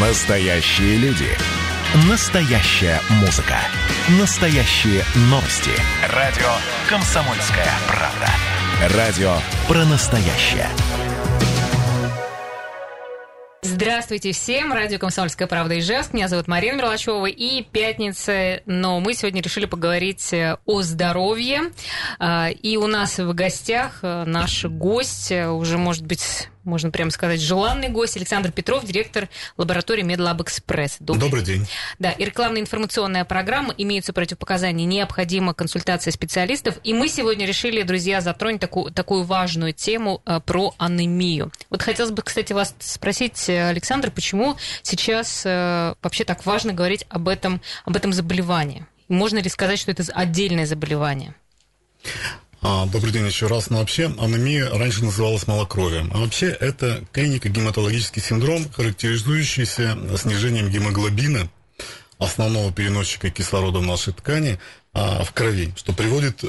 Настоящие люди. Настоящая музыка. Настоящие новости. Радио «Комсомольская правда». Радио про настоящее. Здравствуйте всем. Радио «Комсомольская правда» Ижевск. Меня зовут Марина Мерлачева. И пятница. Но мы сегодня решили поговорить о здоровье. А, и у нас в гостях наш гость, уже, может быть, можно прямо сказать, желанный гость Александр Петров, директор лаборатории Медлаб Экспресс. Добрый, Добрый день. Да, и рекламная информационная программа имеются противопоказания, необходима консультация специалистов. И мы сегодня решили, друзья, затронуть такую, такую важную тему э, про анемию. Вот хотелось бы, кстати, вас спросить, Александр, почему сейчас э, вообще так важно говорить об этом, об этом заболевании? Можно ли сказать, что это отдельное заболевание? А, добрый день еще раз. Но ну, вообще анемия раньше называлась малокровием. А вообще это клинико-гематологический синдром, характеризующийся снижением гемоглобина, основного переносчика кислорода в нашей ткани, а, в крови, что приводит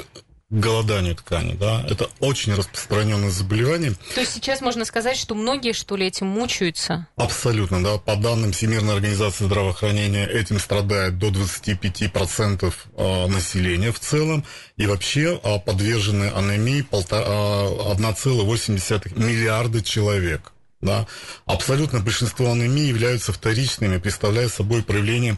голоданию ткани, да, это очень распространенное заболевание. То есть сейчас можно сказать, что многие, что ли, этим мучаются? Абсолютно, да. По данным Всемирной организации здравоохранения, этим страдает до 25% а, населения в целом, и вообще а, подвержены анемии 1,8 а, миллиарда человек. Да. Абсолютно большинство анемий являются вторичными, представляя собой проявление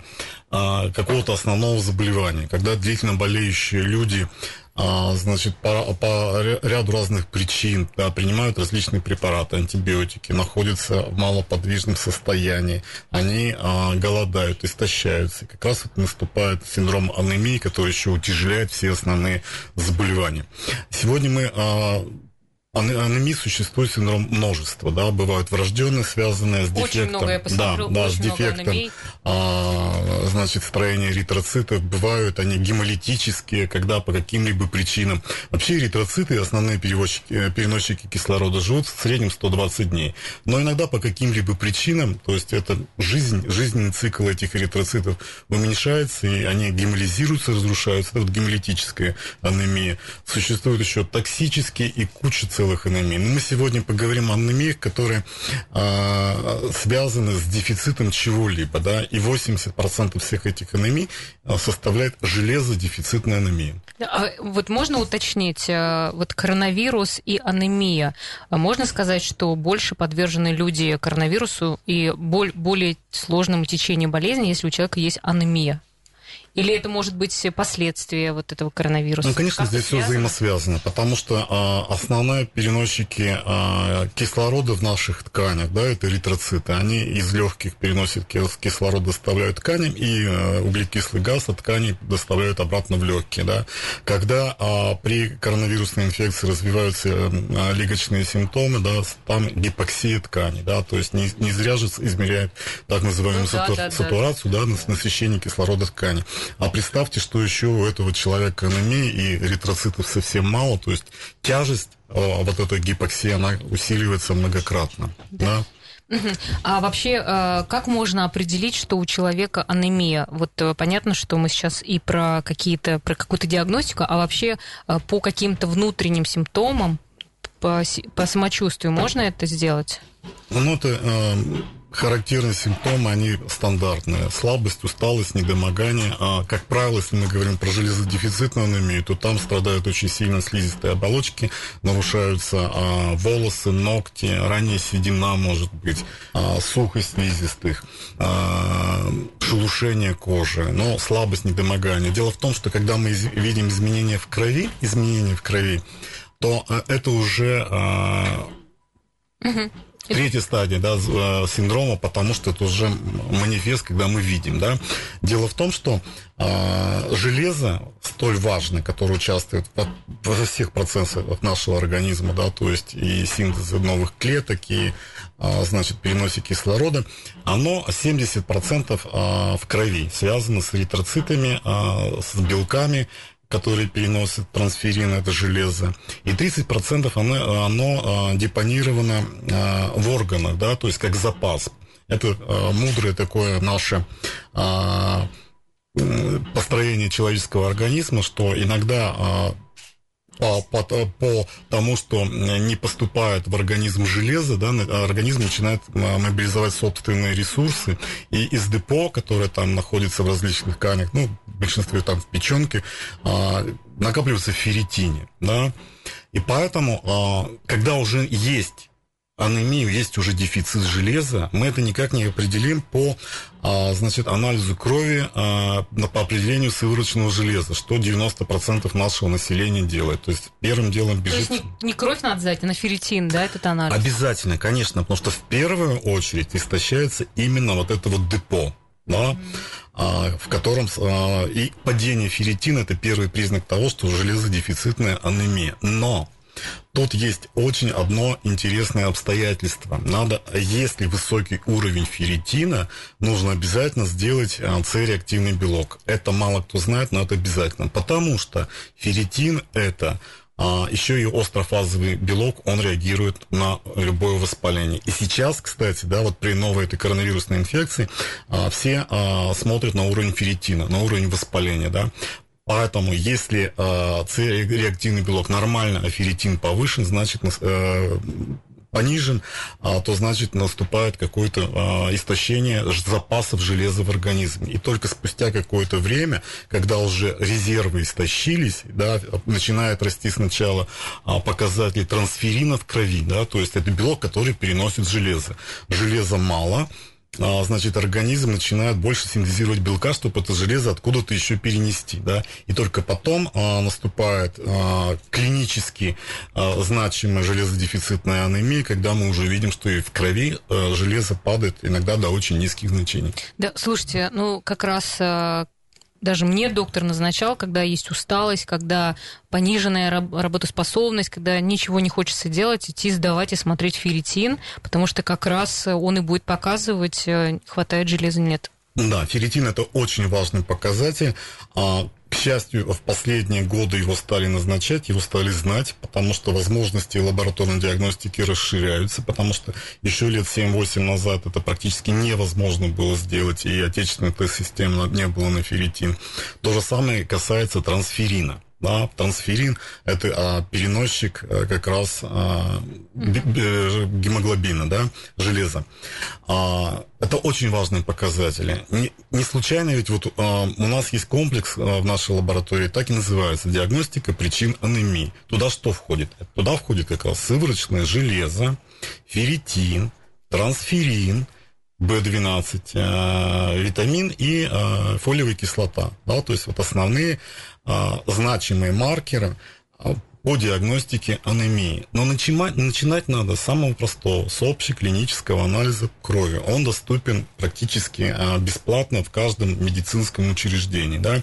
а, какого-то основного заболевания. Когда длительно болеющие люди значит, по, по ряду разных причин да, принимают различные препараты, антибиотики, находятся в малоподвижном состоянии, они а, голодают, истощаются. Как раз вот наступает синдром анемии, который еще утяжеляет все основные заболевания. Сегодня мы а, Анемии существует синдром множества, да, бывают врожденные, связанные с дефектом. Очень много, я посмотрю, да, да, с дефектом, а, значит, строения эритроцитов. Бывают они гемолитические, когда по каким-либо причинам. Вообще эритроциты, основные перевозчики, э, переносчики кислорода, живут в среднем 120 дней. Но иногда по каким-либо причинам, то есть это жизнь, жизненный цикл этих эритроцитов уменьшается, и они гемолизируются, разрушаются. Это вот гемолитическая анемия. Существуют еще токсические и куча целых анемий. Но мы сегодня поговорим о анемиях, которые э, связаны с дефицитом чего-либо, да, и 80% всех этих анемий а, составляет железодефицитная анемия. А вот можно уточнить, а, вот коронавирус и анемия, можно сказать, что больше подвержены люди коронавирусу и более сложному течению болезни, если у человека есть анемия? Или это может быть последствия вот этого коронавируса? Ну, конечно, здесь все взаимосвязано, потому что а, основные переносчики а, кислорода в наших тканях, да, это эритроциты, они из легких переносят кислород, доставляют тканям, и а, углекислый газ от тканей доставляют обратно в легкие, да. Когда а, при коронавирусной инфекции развиваются а, легочные симптомы, да, там гипоксия ткани, да, то есть не, не зря же измеряют так называемую ну, да, сату, да, сатурацию, да, да, насыщение кислорода ткани. А представьте, что еще у этого человека анемия и эритроцитов совсем мало, то есть тяжесть а, вот этой гипоксии, она усиливается многократно. Да. да? А вообще, э, как можно определить, что у человека анемия? Вот э, понятно, что мы сейчас и про какие-то, про какую-то диагностику, а вообще э, по каким-то внутренним симптомам, по, по самочувствию можно это сделать? Ну, это характерные симптомы, они стандартные. Слабость, усталость, недомогание. А, как правило, если мы говорим про железодефицитную анемию, то там страдают очень сильно слизистые оболочки, нарушаются а, волосы, ногти, ранее седина может быть, а, сухость слизистых, а, шелушение кожи, но слабость, недомогание. Дело в том, что когда мы из- видим изменения в крови, изменения в крови, то а, это уже... А, третья стадия да, э, синдрома, потому что это уже манифест, когда мы видим. Да. Дело в том, что э, железо столь важное, которое участвует во, во всех процессах нашего организма, да, то есть и синтез новых клеток, и э, значит, переносе кислорода, оно 70% э, в крови связано с эритроцитами, э, с белками, которые переносят трансферин, это железо. И 30% оно, оно а, депонировано а, в органах, да, то есть как запас. Это а, мудрое такое наше построение человеческого организма, что иногда по, по, по тому, что не поступает в организм железо, да, организм начинает мобилизовать собственные ресурсы, и из депо, которое там находится в различных тканях, ну, большинстве там в печенке, а, накапливается в ферритине, да, и поэтому, а, когда уже есть анемию, есть уже дефицит железа, мы это никак не определим по а, значит, анализу крови а, по определению сывороточного железа, что 90% нашего населения делает. То есть первым делом бежит... То есть не, не кровь надо сдать, а на ферритин, да, этот анализ? Обязательно, конечно, потому что в первую очередь истощается именно вот это вот депо. Да, mm-hmm. в котором и падение ферритина это первый признак того, что железодефицитная анемия. Но Тут есть очень одно интересное обстоятельство. Надо, если высокий уровень ферритина, нужно обязательно сделать а, С-реактивный белок. Это мало кто знает, но это обязательно. Потому что ферритин это а, еще и острофазовый белок, он реагирует на любое воспаление. И сейчас, кстати, да, вот при новой этой коронавирусной инфекции а, все а, смотрят на уровень ферритина, на уровень воспаления, да. Поэтому, если э, С-реактивный белок нормально, а ферритин повышен, значит, э, понижен, а, то значит наступает какое-то а, истощение запасов железа в организме. И только спустя какое-то время, когда уже резервы истощились, да, начинает расти сначала а, показатель трансферина в крови, да, то есть это белок, который переносит железо. Железа мало, значит, организм начинает больше синтезировать белка, чтобы это железо откуда-то еще перенести, да, и только потом а, наступает а, клинически а, значимая железодефицитная анемия, когда мы уже видим, что и в крови а, железо падает иногда до очень низких значений. Да, слушайте, ну, как раз а, даже мне доктор назначал, когда есть усталость, когда пониженная работоспособность, когда ничего не хочется делать, идти сдавать и смотреть ферритин, потому что как раз он и будет показывать, э, хватает железа, нет. Да, ферритин это очень важный показатель. К счастью, в последние годы его стали назначать, его стали знать, потому что возможности лабораторной диагностики расширяются, потому что еще лет 7-8 назад это практически невозможно было сделать, и отечественной тест-системы не было на ферритин. То же самое касается трансферина. Да, трансферин – это а, переносчик а, как раз а, гемоглобина, да, железа. А, это очень важные показатели. Не, не случайно ведь вот а, у нас есть комплекс а, в нашей лаборатории, так и называется, диагностика причин анемии. Туда что входит? Туда входит как раз сывороточное железо, ферритин, трансферин – B12, э, витамин и э, фолиевая кислота. Да, то есть вот основные э, значимые маркеры по диагностике анемии. Но начинать, начинать надо с самого простого, с общеклинического анализа крови. Он доступен практически бесплатно в каждом медицинском учреждении. Да?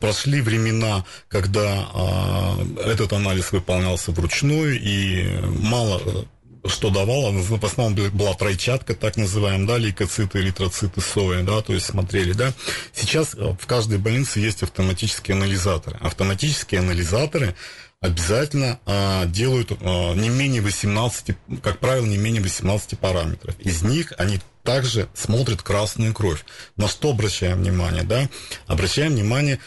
Прошли времена, когда этот анализ выполнялся вручную, и мало что давало, ну, в основном была тройчатка, так называемая, да, лейкоциты, эритроциты, сои, да, то есть смотрели, да. Сейчас э, в каждой больнице есть автоматические анализаторы. Автоматические анализаторы обязательно а, делают а, не менее 18, как правило, не менее 18 параметров. Из них они также смотрят красную кровь. На что обращаем внимание, да? Обращаем внимание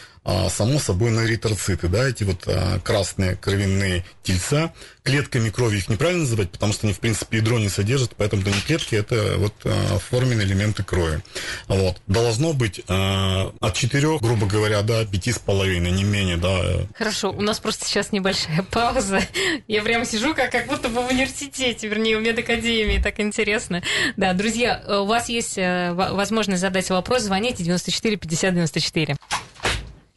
само собой на эритроциты, да, эти вот а, красные кровяные тельца. Клетками крови их неправильно называть, потому что они, в принципе, ядро не содержат, поэтому это не клетки, это вот а, форменные элементы крови. Вот. Должно быть а, от 4, грубо говоря, до 5,5, не менее, да. Хорошо, у нас просто сейчас небольшая пауза. Я прямо сижу, как, как будто бы в университете, вернее, в медакадемии, так интересно. Да, друзья, у вас есть э, возможность задать вопрос, звоните 94 50 94.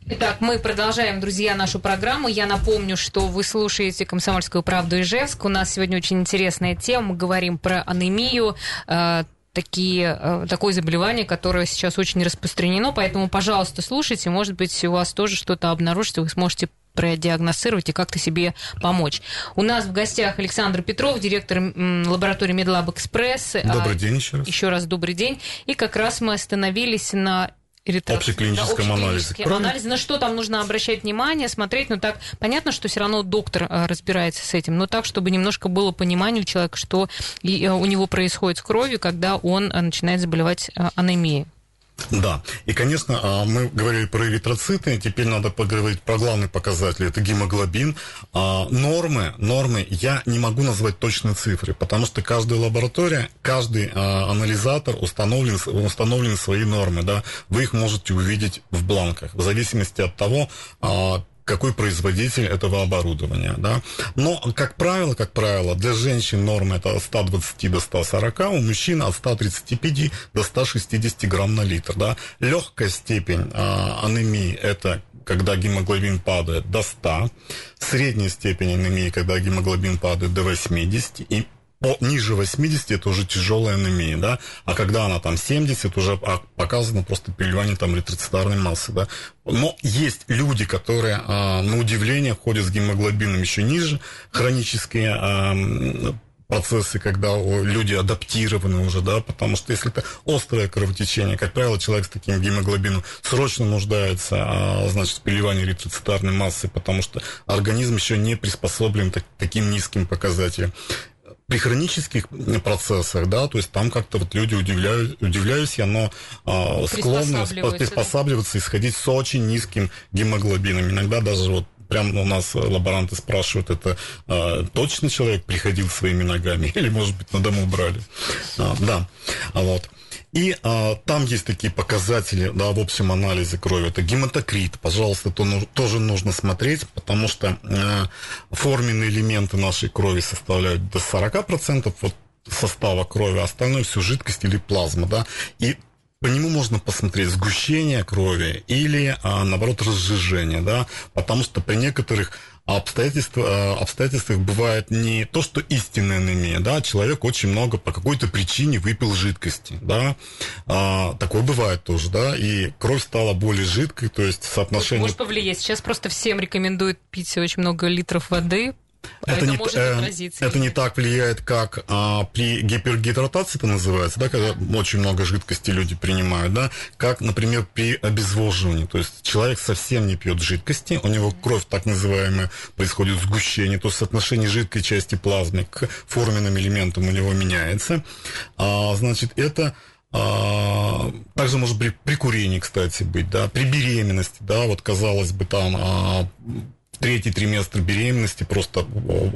Итак, мы продолжаем, друзья, нашу программу. Я напомню, что вы слушаете «Комсомольскую правду» Ижевск. У нас сегодня очень интересная тема. Мы говорим про анемию, э, такие, э, такое заболевание, которое сейчас очень распространено, поэтому, пожалуйста, слушайте, может быть, у вас тоже что-то обнаружится, вы сможете продиагностировать и как-то себе помочь. У нас в гостях Александр Петров, директор лаборатории Медлаб Экспресс. Добрый день еще раз. Еще раз добрый день. И как раз мы остановились на эритроцит. Общеклиническом да, анализе. Анализ, на что там нужно обращать внимание, смотреть, но так понятно, что все равно доктор э, разбирается с этим, но так, чтобы немножко было понимание у человека, что э, у него происходит с кровью, когда он э, начинает заболевать анемией. Да, и, конечно, а, мы говорили про эритроциты, теперь надо поговорить про главный показатель, это гемоглобин. А, нормы, нормы, я не могу назвать точные цифры, потому что каждая лаборатория, каждый а, анализатор установлен, установлен свои нормы, да, вы их можете увидеть в бланках, в зависимости от того, какой производитель этого оборудования, да. Но, как правило, как правило, для женщин норма это от 120 до 140, у мужчин от 135 до 160 грамм на литр, да. Легкая степень а, анемии это когда гемоглобин падает до 100, средняя степень анемии, когда гемоглобин падает до 80, и по, ниже 80 это уже тяжелая анемия, да, а когда она там 70, уже показано просто переливание там эритроцитарной массы, да. Но есть люди, которые, а, на удивление, ходят с гемоглобином еще ниже, хронические а, процессы, когда люди адаптированы уже, да, потому что если это острое кровотечение, как правило, человек с таким гемоглобином срочно нуждается, а, значит, в переливании эритроцитарной массы, потому что организм еще не приспособлен к таким низким показателям при хронических процессах, да, то есть там как-то вот люди удивляют, удивляюсь я, но э, склонны приспосабливаться, да? исходить с очень низким гемоглобином. Иногда даже вот прям у нас лаборанты спрашивают, это э, точно человек приходил своими ногами или, может быть, на дому брали. А, да, вот. И а, там есть такие показатели да, в общем анализе крови. Это гематокрит. Пожалуйста, то, ну, тоже нужно смотреть, потому что а, форменные элементы нашей крови составляют до 40% вот состава крови, а остальное все жидкость или плазма. Да? И по нему можно посмотреть сгущение крови или, а, наоборот, разжижение, да, потому что при некоторых обстоятельства, э, обстоятельствах бывает не то, что истинная анемия, да, человек очень много по какой-то причине выпил жидкости, да, а, такое бывает тоже, да, и кровь стала более жидкой, то есть соотношение... Может повлиять. Сейчас просто всем рекомендуют пить очень много литров воды, это, это, не, э, это не так влияет, как а, при гипергидратации это называется, да, когда очень много жидкости люди принимают, да, как, например, при обезвоживании. То есть человек совсем не пьет жидкости, у него кровь так называемая происходит сгущение, то есть соотношение жидкой части плазмы к форменным элементам у него меняется. А, значит, это а, также может при, при курении, кстати, быть, да, при беременности, да, вот казалось бы там а, третий триместр беременности просто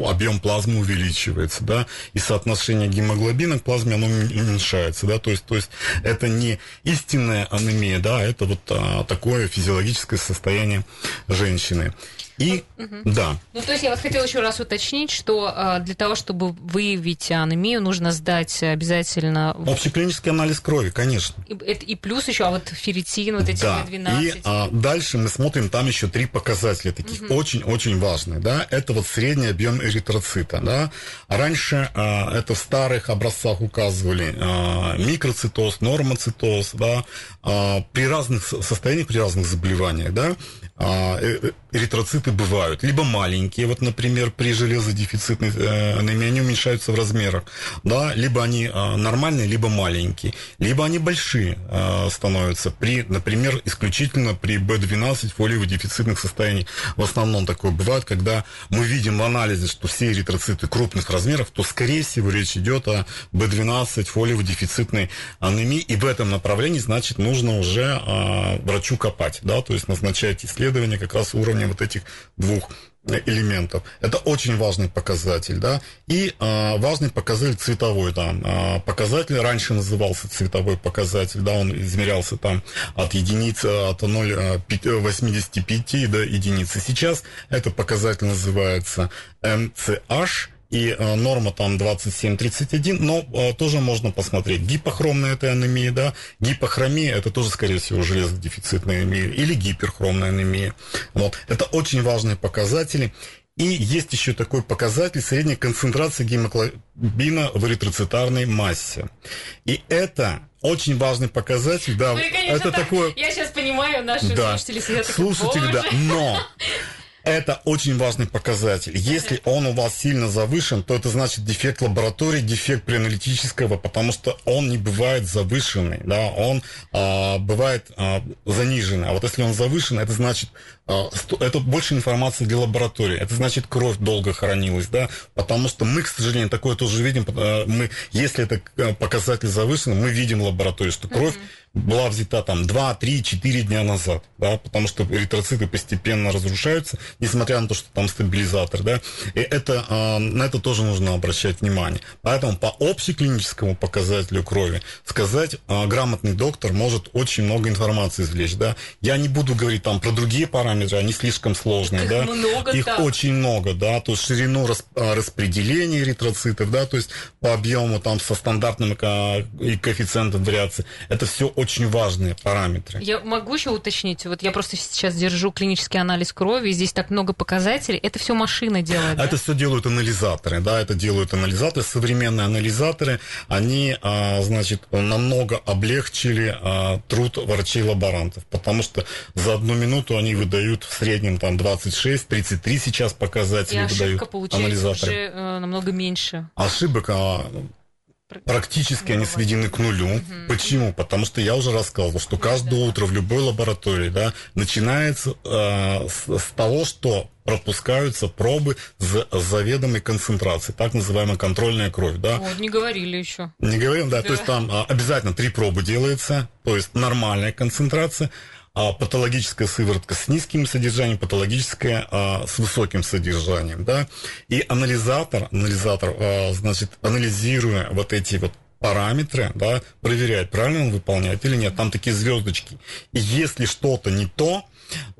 объем плазмы увеличивается, да, и соотношение гемоглобина к плазме, оно уменьшается, да, то есть, то есть это не истинная анемия, да, это вот а, такое физиологическое состояние женщины. И угу. да. Ну, то есть я вот хотела еще раз уточнить, что а, для того, чтобы выявить анемию, нужно сдать обязательно... Общеклинический анализ крови, конечно. И, и плюс еще, а вот ферритин, вот эти да. 12. И а, дальше мы смотрим, там еще три показателя таких очень-очень угу. важных, да. Это вот средний объем эритроцита, да. Раньше а, это в старых образцах указывали а, микроцитоз, нормоцитоз, да. А, при разных состояниях, при разных заболеваниях, да, а, э, э, эритроциты бывают. Либо маленькие, вот, например, при железодефицитной э, анемии они уменьшаются в размерах, да, либо они а, нормальные, либо маленькие, либо они большие а, становятся при, например, исключительно при B12 фолиево-дефицитных состояниях. В основном такое бывает, когда мы видим в анализе, что все эритроциты крупных размеров, то, скорее всего, речь идет о B12 фолиево-дефицитной анемии, и в этом направлении, значит, нужно уже врачу копать, да, то есть назначать исследования как раз уровня вот этих двух элементов. Это очень важный показатель, да. И э, важный показатель цветовой, да. Э, показатель раньше назывался цветовой показатель, да, он измерялся там от единицы, от 0,85 до единицы. Сейчас этот показатель называется MCH, и э, норма там 27-31, но э, тоже можно посмотреть. Гипохромная это анемия, да, гипохромия это тоже, скорее всего, железодефицитная анемия или гиперхромная анемия. Вот. Это очень важные показатели. И есть еще такой показатель средняя концентрация гемоглобина в эритроцитарной массе. И это очень важный показатель, да. Вы, конечно, это так, такое... Я сейчас понимаю, наши да. слушатели сидят Слушатели, да, но это очень важный показатель. Если он у вас сильно завышен, то это значит дефект лаборатории, дефект преаналитического, потому что он не бывает завышенный, да, он а, бывает а, заниженный. А вот если он завышен, это значит это больше информации для лаборатории. Это значит, кровь долго хранилась, да, потому что мы, к сожалению, такое тоже видим. Мы, если это показатель завышен, мы видим в лаборатории, что кровь mm-hmm была взята там 2, 3, 4 дня назад, да, потому что эритроциты постепенно разрушаются, несмотря на то, что там стабилизатор, да, и это, на это тоже нужно обращать внимание. Поэтому по общеклиническому показателю крови сказать грамотный доктор может очень много информации извлечь, да. Я не буду говорить там про другие параметры, они слишком сложные, их да. Много, их да. очень много, да, то есть ширину рас, распределения эритроцитов, да, то есть по объему там со стандартным и коэффициентом вариации. Это все очень важные параметры. Я могу еще уточнить, вот я просто сейчас держу клинический анализ крови, и здесь так много показателей, это все машина делает, Это да? все делают анализаторы, да, это делают анализаторы, современные анализаторы, они, а, значит, намного облегчили а, труд врачей-лаборантов, потому что за одну минуту они выдают в среднем там 26-33 сейчас показатели и выдают получается анализаторы. уже э, намного меньше. Ошибок а, практически они сведены к нулю. Угу. Почему? Потому что я уже рассказывал, что каждое утро в любой лаборатории да, начинается э, с, с того, что пропускаются пробы с заведомой концентрацией, так называемая контрольная кровь, да. Вот, не говорили еще. Не говорим, да, да. то есть там а, обязательно три пробы делается, то есть нормальная концентрация, патологическая сыворотка с низким содержанием, патологическая а, с высоким содержанием, да, и анализатор, анализатор, а, значит, анализируя вот эти вот параметры, да, проверяет, правильно он выполняет или нет. Там такие звездочки. И если что-то не то,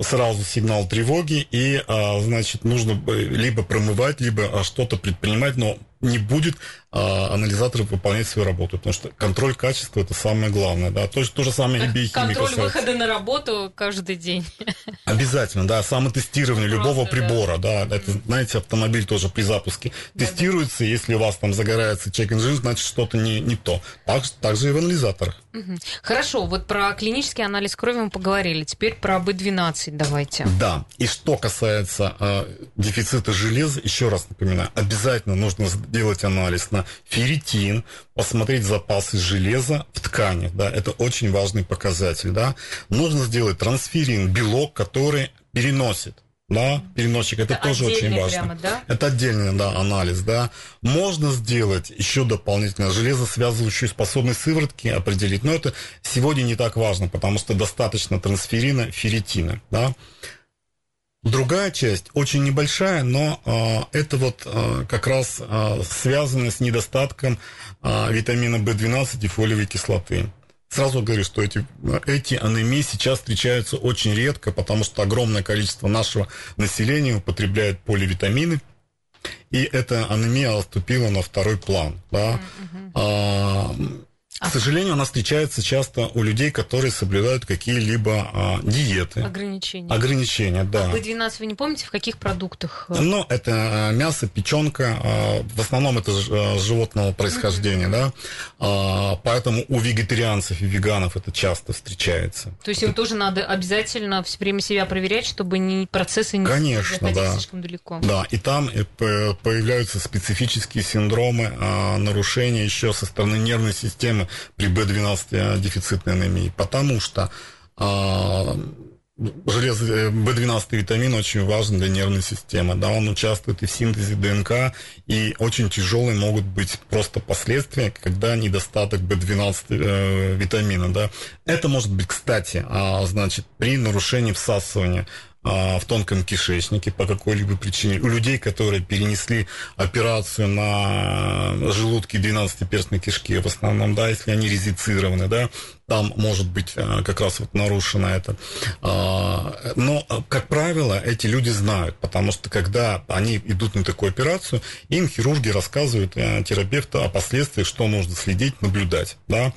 сразу сигнал тревоги, и, а, значит, нужно либо промывать, либо что-то предпринимать, но не будет а, анализатор выполнять свою работу, потому что контроль качества это самое главное, да, то, то же самое и биохимия. Контроль касается. выхода на работу каждый день. Обязательно, да, самотестирование Просто, любого прибора, да, да это, знаете, автомобиль тоже при запуске да, тестируется, да. если у вас там загорается чек-инжин, значит что-то не, не то. Так, так же и в анализаторах. Угу. Хорошо, вот про клинический анализ крови мы поговорили, теперь про B12 давайте. Да, и что касается э, дефицита железа, еще раз напоминаю, обязательно нужно делать анализ на ферритин, посмотреть запасы железа в ткани, да, это очень важный показатель, да. Нужно сделать трансферин, белок, который переносит да, переносчик, это, это тоже очень важно. Прямо, да? Это отдельный, да, анализ, да. Можно сделать еще дополнительно железосвязывающую способность сыворотки определить, но это сегодня не так важно, потому что достаточно трансферина, ферритина, да. Другая часть, очень небольшая, но э, это вот э, как раз э, связано с недостатком э, витамина В12 и фолиевой кислоты. Сразу говорю, что эти, эти анемии сейчас встречаются очень редко, потому что огромное количество нашего населения употребляет поливитамины, и эта анемия отступила на второй план. Да? Mm-hmm. А, к сожалению, она встречается часто у людей, которые соблюдают какие-либо а, диеты. Ограничения. Ограничения, да. А B12 вы не помните, в каких продуктах? Ну, это мясо, печенка. А, в основном это животного происхождения, mm-hmm. да. А, поэтому у вегетарианцев и веганов это часто встречается. То есть им тоже надо обязательно все время себя проверять, чтобы не, процессы не Конечно, да. слишком далеко. Да, и там появляются специфические синдромы нарушения еще со стороны нервной системы при B12 дефицитной анемии, потому что а, железо, B12 витамин очень важен для нервной системы, да, он участвует и в синтезе ДНК, и очень тяжелые могут быть просто последствия, когда недостаток B12 э, витамина, да. Это может быть, кстати, а, значит, при нарушении всасывания а, в тонком кишечнике по какой-либо причине. У людей, которые перенесли операцию на желудке 12-перстной кишки, в основном, да, если они резицированы, да, там может быть а, как раз вот нарушено это. А, но, как правило, эти люди знают, потому что когда они идут на такую операцию, им хирурги рассказывают терапевту о последствиях, что нужно следить, наблюдать. Да?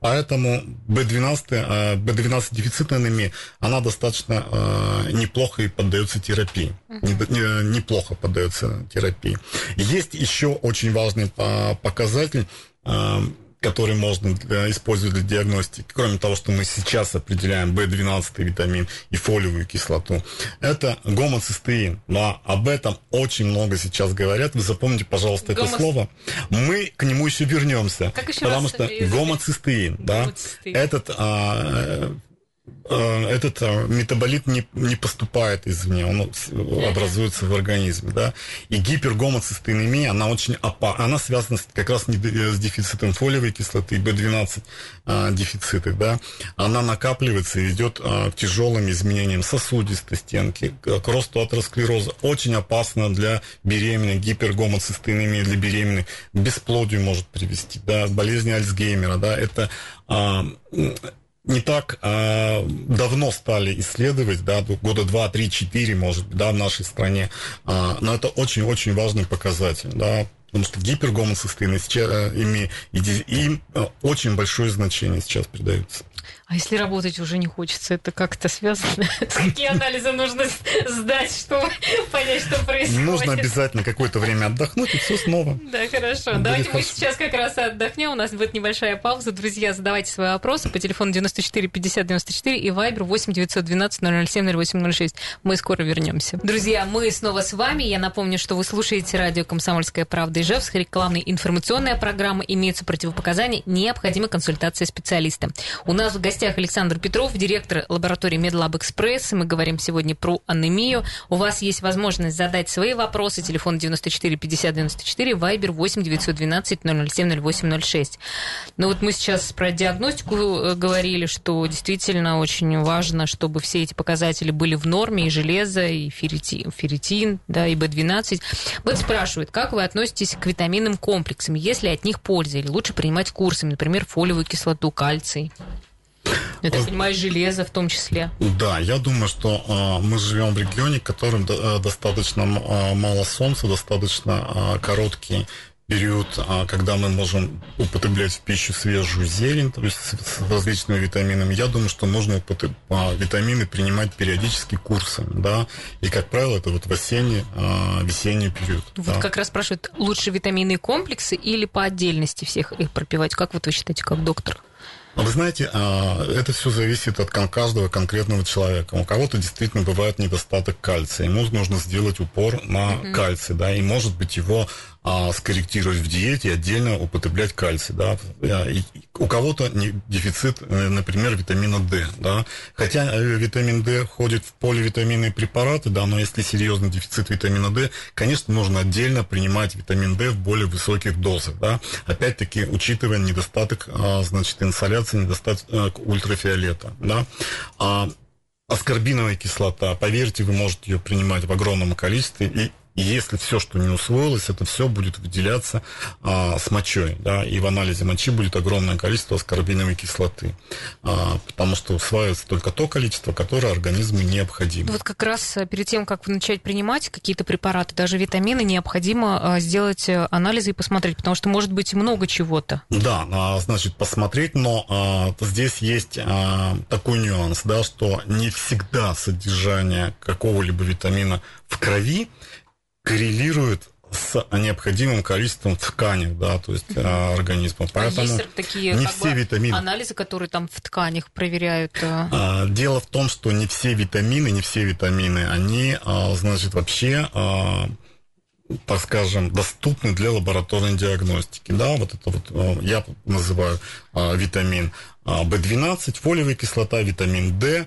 Поэтому B12, B12 дефицитная анемия, она достаточно неплохо и поддается терапии. Uh-huh. Неплохо поддается терапии. Есть еще очень важный показатель который можно использовать для диагностики, кроме того, что мы сейчас определяем B12 витамин и фолиевую кислоту, это гомоцистеин. Да, об этом очень много сейчас говорят. Вы запомните, пожалуйста, Гомоц... это слово. Мы к нему еще вернемся. Как еще потому что гомоцистеин, да, этот а, Э, этот э, метаболит не, не поступает извне, он образуется в организме, да. И гипергомоцистеинемия, она очень опасна, она связана как раз с дефицитом фолиевой кислоты, B12 а, дефициты, да. Она накапливается и ведет а, к тяжелым изменениям сосудистой стенки, к росту атеросклероза. Очень опасно для беременной, гипергомоцистеинемия для беременной, к бесплодию может привести, да, болезни Альцгеймера, да, это а, не так э, давно стали исследовать, да, года два, три, четыре, может быть, да, в нашей стране, э, но это очень-очень важный показатель, да, потому что гипергомоцистеинность ими им очень большое значение сейчас придается. А если работать уже не хочется, это как-то связано? Какие анализы нужно сдать, чтобы понять, что происходит? Нужно обязательно какое-то время отдохнуть, и все снова. Да, хорошо. Давайте мы сейчас как раз отдохнем. У нас будет небольшая пауза. Друзья, задавайте свои вопросы по телефону 94 50 94 и Viber 8 912 007 0806. Мы скоро вернемся. Друзья, мы снова с вами. Я напомню, что вы слушаете радио «Комсомольская правда» Ижевск. Рекламная информационная программа. Имеются противопоказания. Необходима консультация специалиста. У нас в гостях Александр Петров, директор лаборатории Медлаб Экспресс. Мы говорим сегодня про анемию. У вас есть возможность задать свои вопросы. Телефон 94 50 94, Viber 8 912 007 0806. Ну вот мы сейчас про диагностику э, говорили, что действительно очень важно, чтобы все эти показатели были в норме, и железо, и ферритин, да, и B12. Вот спрашивают, как вы относитесь к витаминным комплексам? Есть ли от них польза? Или лучше принимать курсами, например, фолиевую кислоту, кальций? Я так понимаю, железо в том числе. Да, я думаю, что э, мы живем в регионе, в котором э, достаточно э, мало солнца, достаточно э, короткий период, когда мы можем употреблять в пищу свежую зелень, то есть с, различными витаминами. Я думаю, что нужно употреб... витамины принимать периодически курсами, да, и, как правило, это вот в осенний, весенний период. Вот да. как раз спрашивают, лучше витаминные комплексы или по отдельности всех их пропивать? Как вот вы считаете, как доктор? Вы знаете, а, это все зависит от каждого конкретного человека. У кого-то действительно бывает недостаток кальция. Ему нужно сделать упор на mm-hmm. кальций, да, и может быть его а, скорректировать в диете и отдельно употреблять кальций, да. И у кого-то дефицит, э, например, витамина D, да. Хотя э, витамин D входит в поливитаминные препараты, да, но если серьезный дефицит витамина D, конечно, нужно отдельно принимать витамин D в более высоких дозах, да. Опять-таки, учитывая недостаток, а, значит, инсоляции, недостаток ультрафиолета, да. А, аскорбиновая кислота, поверьте, вы можете ее принимать в огромном количестве, и и если все, что не усвоилось, это все будет выделяться а, с мочой, да, и в анализе мочи будет огромное количество аскорбиновой кислоты, а, потому что усваивается только то количество, которое организму необходимо. Вот как раз э, перед тем, как начать принимать какие-то препараты, даже витамины, необходимо а, сделать э, анализы и посмотреть, потому что может быть много чего-то. Да, а, значит, посмотреть, но а, здесь есть а, такой нюанс, да, что не всегда содержание какого-либо витамина в крови коррелирует с необходимым количеством тканей, да, то есть mm организма. Поэтому а есть такие не все витамины. Анализы, которые там в тканях проверяют. Э? А, дело в том, что не все витамины, не все витамины, они, а, значит, вообще так скажем, доступны для лабораторной диагностики. Да, вот это вот я называю витамин В12, фолиевая кислота, витамин D, а,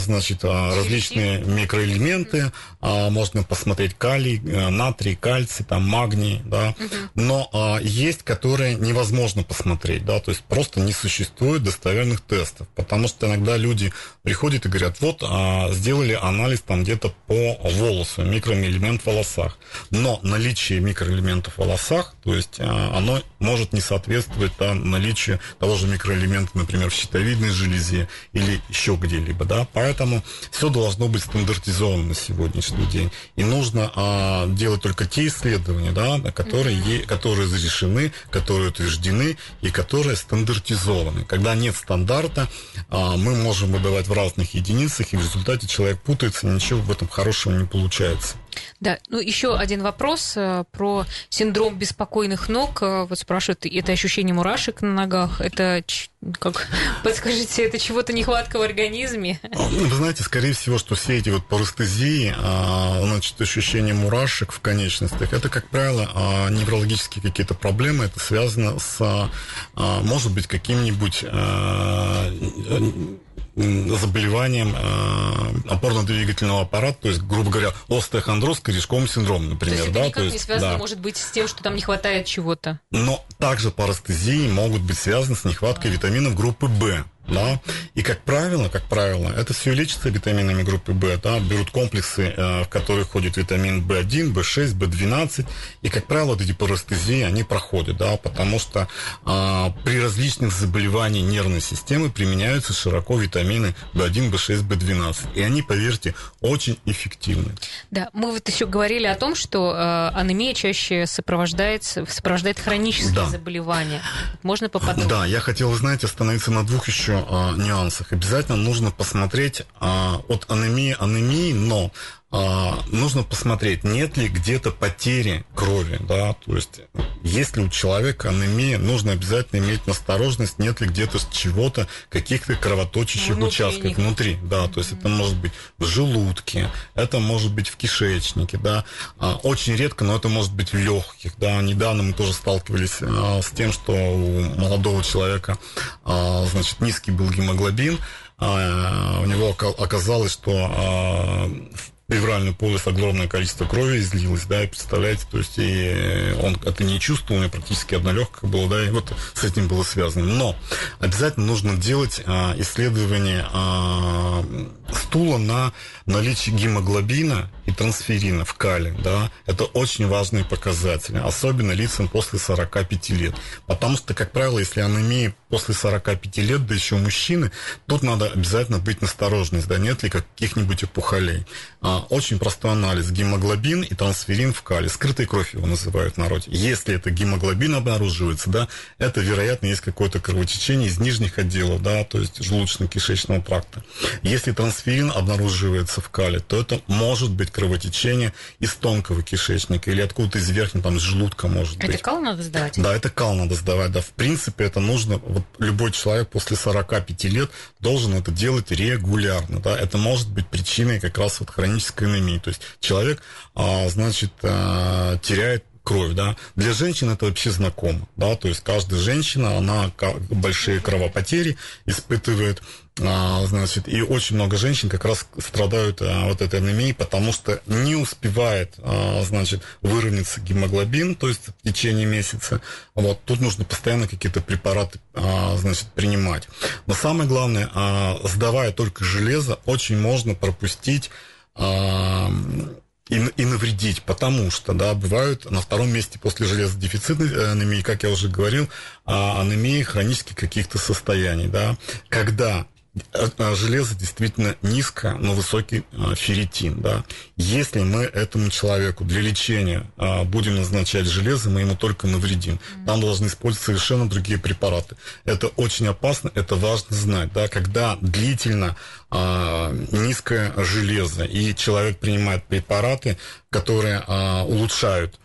значит, а, различные микроэлементы, а, можно посмотреть калий, э, натрий, кальций, там, магний, да, но есть, которые невозможно посмотреть, да, то есть просто не существует достоверных тестов, потому что иногда люди приходят и говорят, вот, сделали анализ там где-то по волосу, микроэлемент в волосах, но наличие микроэлементов в волосах, то есть оно может не соответствовать да, наличию того же микроэлемента, например, в щитовидной железе или еще где-либо, да, поэтому все должно быть стандартизовано на сегодняшний день. И нужно а, делать только те исследования, да, которые, mm-hmm. которые разрешены, которые утверждены и которые стандартизованы. Когда нет стандарта, а, мы можем выдавать в разных единицах, и в результате человек путается, ничего в этом хорошего не получается. Да, ну еще один вопрос э, про синдром беспокойных ног. Э, вот спрашивают, это ощущение мурашек на ногах, это как, подскажите, это чего-то нехватка в организме? Ну, вы знаете, скорее всего, что все эти вот парестезии, а, значит, ощущение мурашек в конечностях, это, как правило, а, неврологические какие-то проблемы, это связано с, а, может быть, каким-нибудь заболеванием э, опорно-двигательного аппарата, то есть, грубо говоря, остеохондроз, корешковый синдром, например. То есть да? это никак то есть, не связано, да. может быть, с тем, что там не хватает чего-то? Но также парастезии могут быть связаны с нехваткой витаминов группы В да, и как правило, как правило, это все лечится витаминами группы В, да, берут комплексы, э, в которые входит витамин В1, В6, В12, и, как правило, эти парастезии, они проходят, да, потому что э, при различных заболеваниях нервной системы применяются широко витамины В1, В6, В12, и они, поверьте, очень эффективны. Да, мы вот еще говорили о том, что э, анемия чаще сопровождается, сопровождает хронические да. заболевания. Можно поподробнее? Да, я хотел, знаете, остановиться на двух еще э, нюансах. Обязательно нужно посмотреть э, от анемии анемии, но а, нужно посмотреть, нет ли где-то потери крови, да, то есть есть ли у человека анемия, нужно обязательно иметь настороженность, нет ли где-то чего-то, каких-то кровоточащих внутри участков них. внутри, да, то есть это может быть в желудке, это может быть в кишечнике, да, а, очень редко, но это может быть в легких, да, недавно мы тоже сталкивались а, с тем, что у молодого человека, а, значит, низкий был гемоглобин, а, у него оказалось, что а, плевральную полость огромное количество крови излилось, да, и представляете, то есть и он это не чувствовал, у него практически одна легкая была, да, и вот с этим было связано. Но обязательно нужно делать а, исследование а, стула на наличие гемоглобина и трансферина в кале, да, это очень важные показатели, особенно лицам после 45 лет, потому что, как правило, если анемия после 45 лет, да еще мужчины, тут надо обязательно быть насторожность, да, нет ли каких-нибудь опухолей. А, очень простой анализ. Гемоглобин и трансферин в кале. Скрытая кровь его называют в народе. Если это гемоглобин обнаруживается, да, это, вероятно, есть какое-то кровотечение из нижних отделов, да, то есть желудочно-кишечного тракта. Если трансферин обнаруживается в кале, то это может быть кровотечение из тонкого кишечника или откуда-то из верхнего, там, из желудка может это быть. Это кал надо сдавать? Да, это кал надо сдавать, да. В принципе, это нужно, вот любой человек после 45 лет должен это делать регулярно, да. Это может быть причиной как раз вот хронической анемии. То есть человек, а, значит, а, теряет кровь, да. Для женщин это вообще знакомо, да, то есть каждая женщина, она большие кровопотери испытывает, а, значит, и очень много женщин как раз страдают а, вот этой анемией, потому что не успевает, а, значит, выровняться гемоглобин, то есть в течение месяца. Вот тут нужно постоянно какие-то препараты, а, значит, принимать. Но самое главное, а, сдавая только железо, очень можно пропустить и, и навредить, потому что, да, бывают на втором месте после железодефицитной анемии, как я уже говорил, а, анемии хронических каких-то состояний, да, когда Э, э, железо действительно низко, но высокий э, ферритин. Да? Если мы этому человеку для лечения будем назначать железо, мы ему только навредим. Нам должны использовать совершенно другие препараты. Это очень опасно, это важно знать. Да? Когда длительно низкое железо, и человек принимает препараты, которые улучшают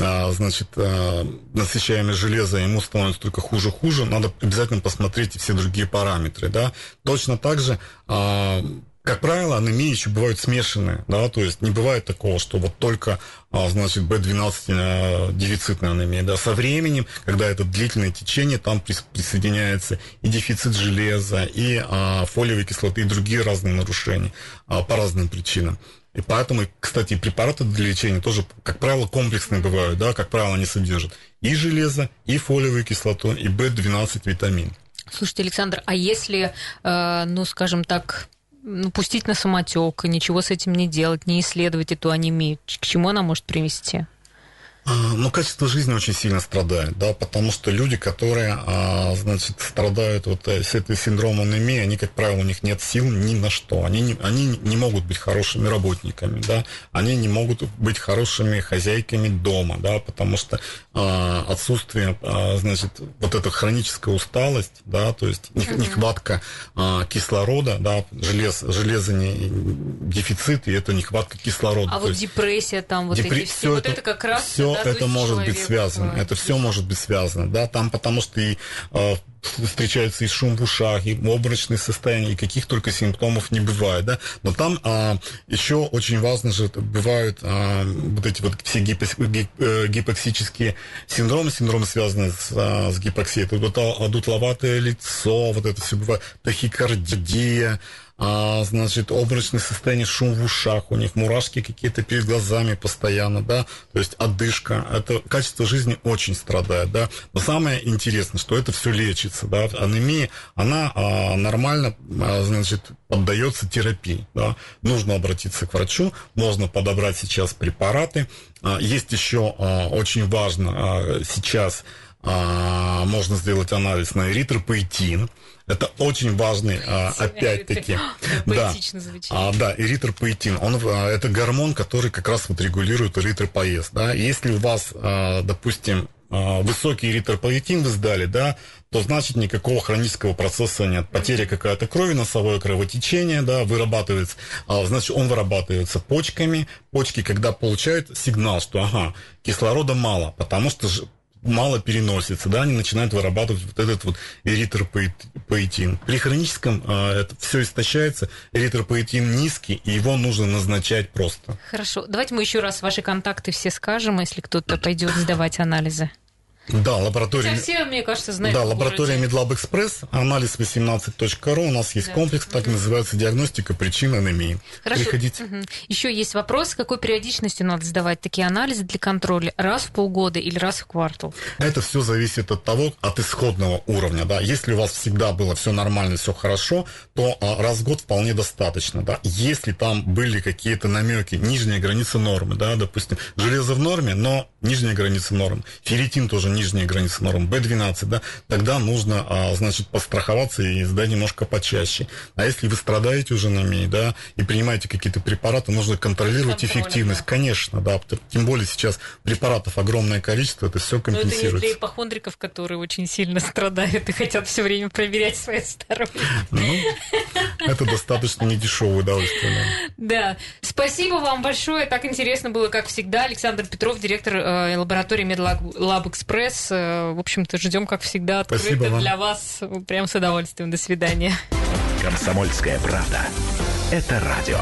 а, значит, а, насыщаемость железа. Ему становится только хуже-хуже, надо обязательно посмотреть все другие параметры, да. Точно так же а, как правило, анемии еще бывают смешанные, да, то есть не бывает такого, что вот только, значит, B12 дефицитная анемия, да, со временем, когда это длительное течение, там присоединяется и дефицит железа, и а, фолиевой кислоты, и другие разные нарушения а, по разным причинам. И поэтому, кстати, препараты для лечения тоже, как правило, комплексные бывают, да, как правило, они содержат и железо, и фолиевую кислоту, и B12 витамин. Слушайте, Александр, а если, э, ну, скажем так, ну, пустить на самотек, ничего с этим не делать, не исследовать эту анемию, к чему она может привести? А, ну, качество жизни очень сильно страдает, да, потому что люди, которые, а, значит, страдают вот э, с этой синдромом анемии, они, как правило, у них нет сил ни на что. Они не, они не могут быть хорошими работниками, да, они не могут быть хорошими хозяйками дома, да, потому что а, отсутствие, а, значит, вот эта хроническая усталость, да, то есть нехватка а, кислорода, да, желез, железо не, дефицит, и это нехватка кислорода. А вот есть, депрессия там, вот депре... эти все, вот это, это как раз все все это может быть связано. Это все может быть связано, да, там потому что и э, встречаются и шум в ушах, и обморочные состояния, и каких только симптомов не бывает, да. Но там а, еще очень важно же бывают а, вот эти вот все гипокс, э, гипоксические синдромы, синдромы связанные с, а, с гипоксией. Это вот одутловатое лицо, вот это все бывает, тахикардия, а, значит, обморочное состояние, шум в ушах, у них мурашки какие-то перед глазами постоянно, да, то есть отдышка, это качество жизни очень страдает, да, но самое интересное, что это все лечится, да, анемия, она а, нормально, а, значит, поддается терапии, да, нужно обратиться к врачу, можно подобрать сейчас препараты, а, есть еще а, очень важно а, сейчас а, можно сделать анализ на эритропоэтин, это очень важный, а, опять-таки. Да, а, да, эритропоэтин. Он, а, это гормон, который как раз вот регулирует эритропоэз. Да? Если у вас, а, допустим, высокий эритропоэтин вы сдали, да, то значит никакого хронического процесса нет. Потеря какая-то крови, носовое кровотечение, да, вырабатывается, значит, он вырабатывается почками. Почки, когда получают сигнал, что, ага, кислорода мало, потому что мало переносится, да, они начинают вырабатывать вот этот вот эритропоэтин. При хроническом э, это все истощается, эритропоэтин низкий, и его нужно назначать просто. Хорошо, давайте мы еще раз ваши контакты все скажем, если кто-то пойдет сдавать анализы. Да, лаборатория... Хотя все, мне кажется, знают. Да, лаборатория Медлаб Экспресс, анализ 18.ру. У нас есть да. комплекс, так угу. называется диагностика причин анемии. Хорошо. Приходите. Угу. Еще есть вопрос, какой периодичностью надо сдавать такие анализы для контроля? Раз в полгода или раз в квартал? Это все зависит от того, от исходного уровня. Да. Если у вас всегда было все нормально, все хорошо, то а, раз в год вполне достаточно. Да. Если там были какие-то намеки, нижняя граница нормы, да, допустим, железо в норме, но нижняя граница нормы, ферритин тоже нижняя граница норм, B12, да, тогда нужно, а, значит, постраховаться и сдать немножко почаще. А если вы страдаете уже анемией, да, и принимаете какие-то препараты, нужно контролировать Контроль, эффективность, да. конечно, да, тем более сейчас препаратов огромное количество, это все компенсируется. Но это не для ипохондриков, которые очень сильно страдают и хотят все время проверять свое здоровье. Ну, это достаточно недешевое удовольствие. Да. Спасибо вам большое, так интересно было, как всегда. Александр Петров, директор э, лаборатории Медлаб Экспресс Экспресс. Э, в общем-то, ждем, как всегда, открыто для вас. Прям с удовольствием. До свидания. Комсомольская правда. Это радио.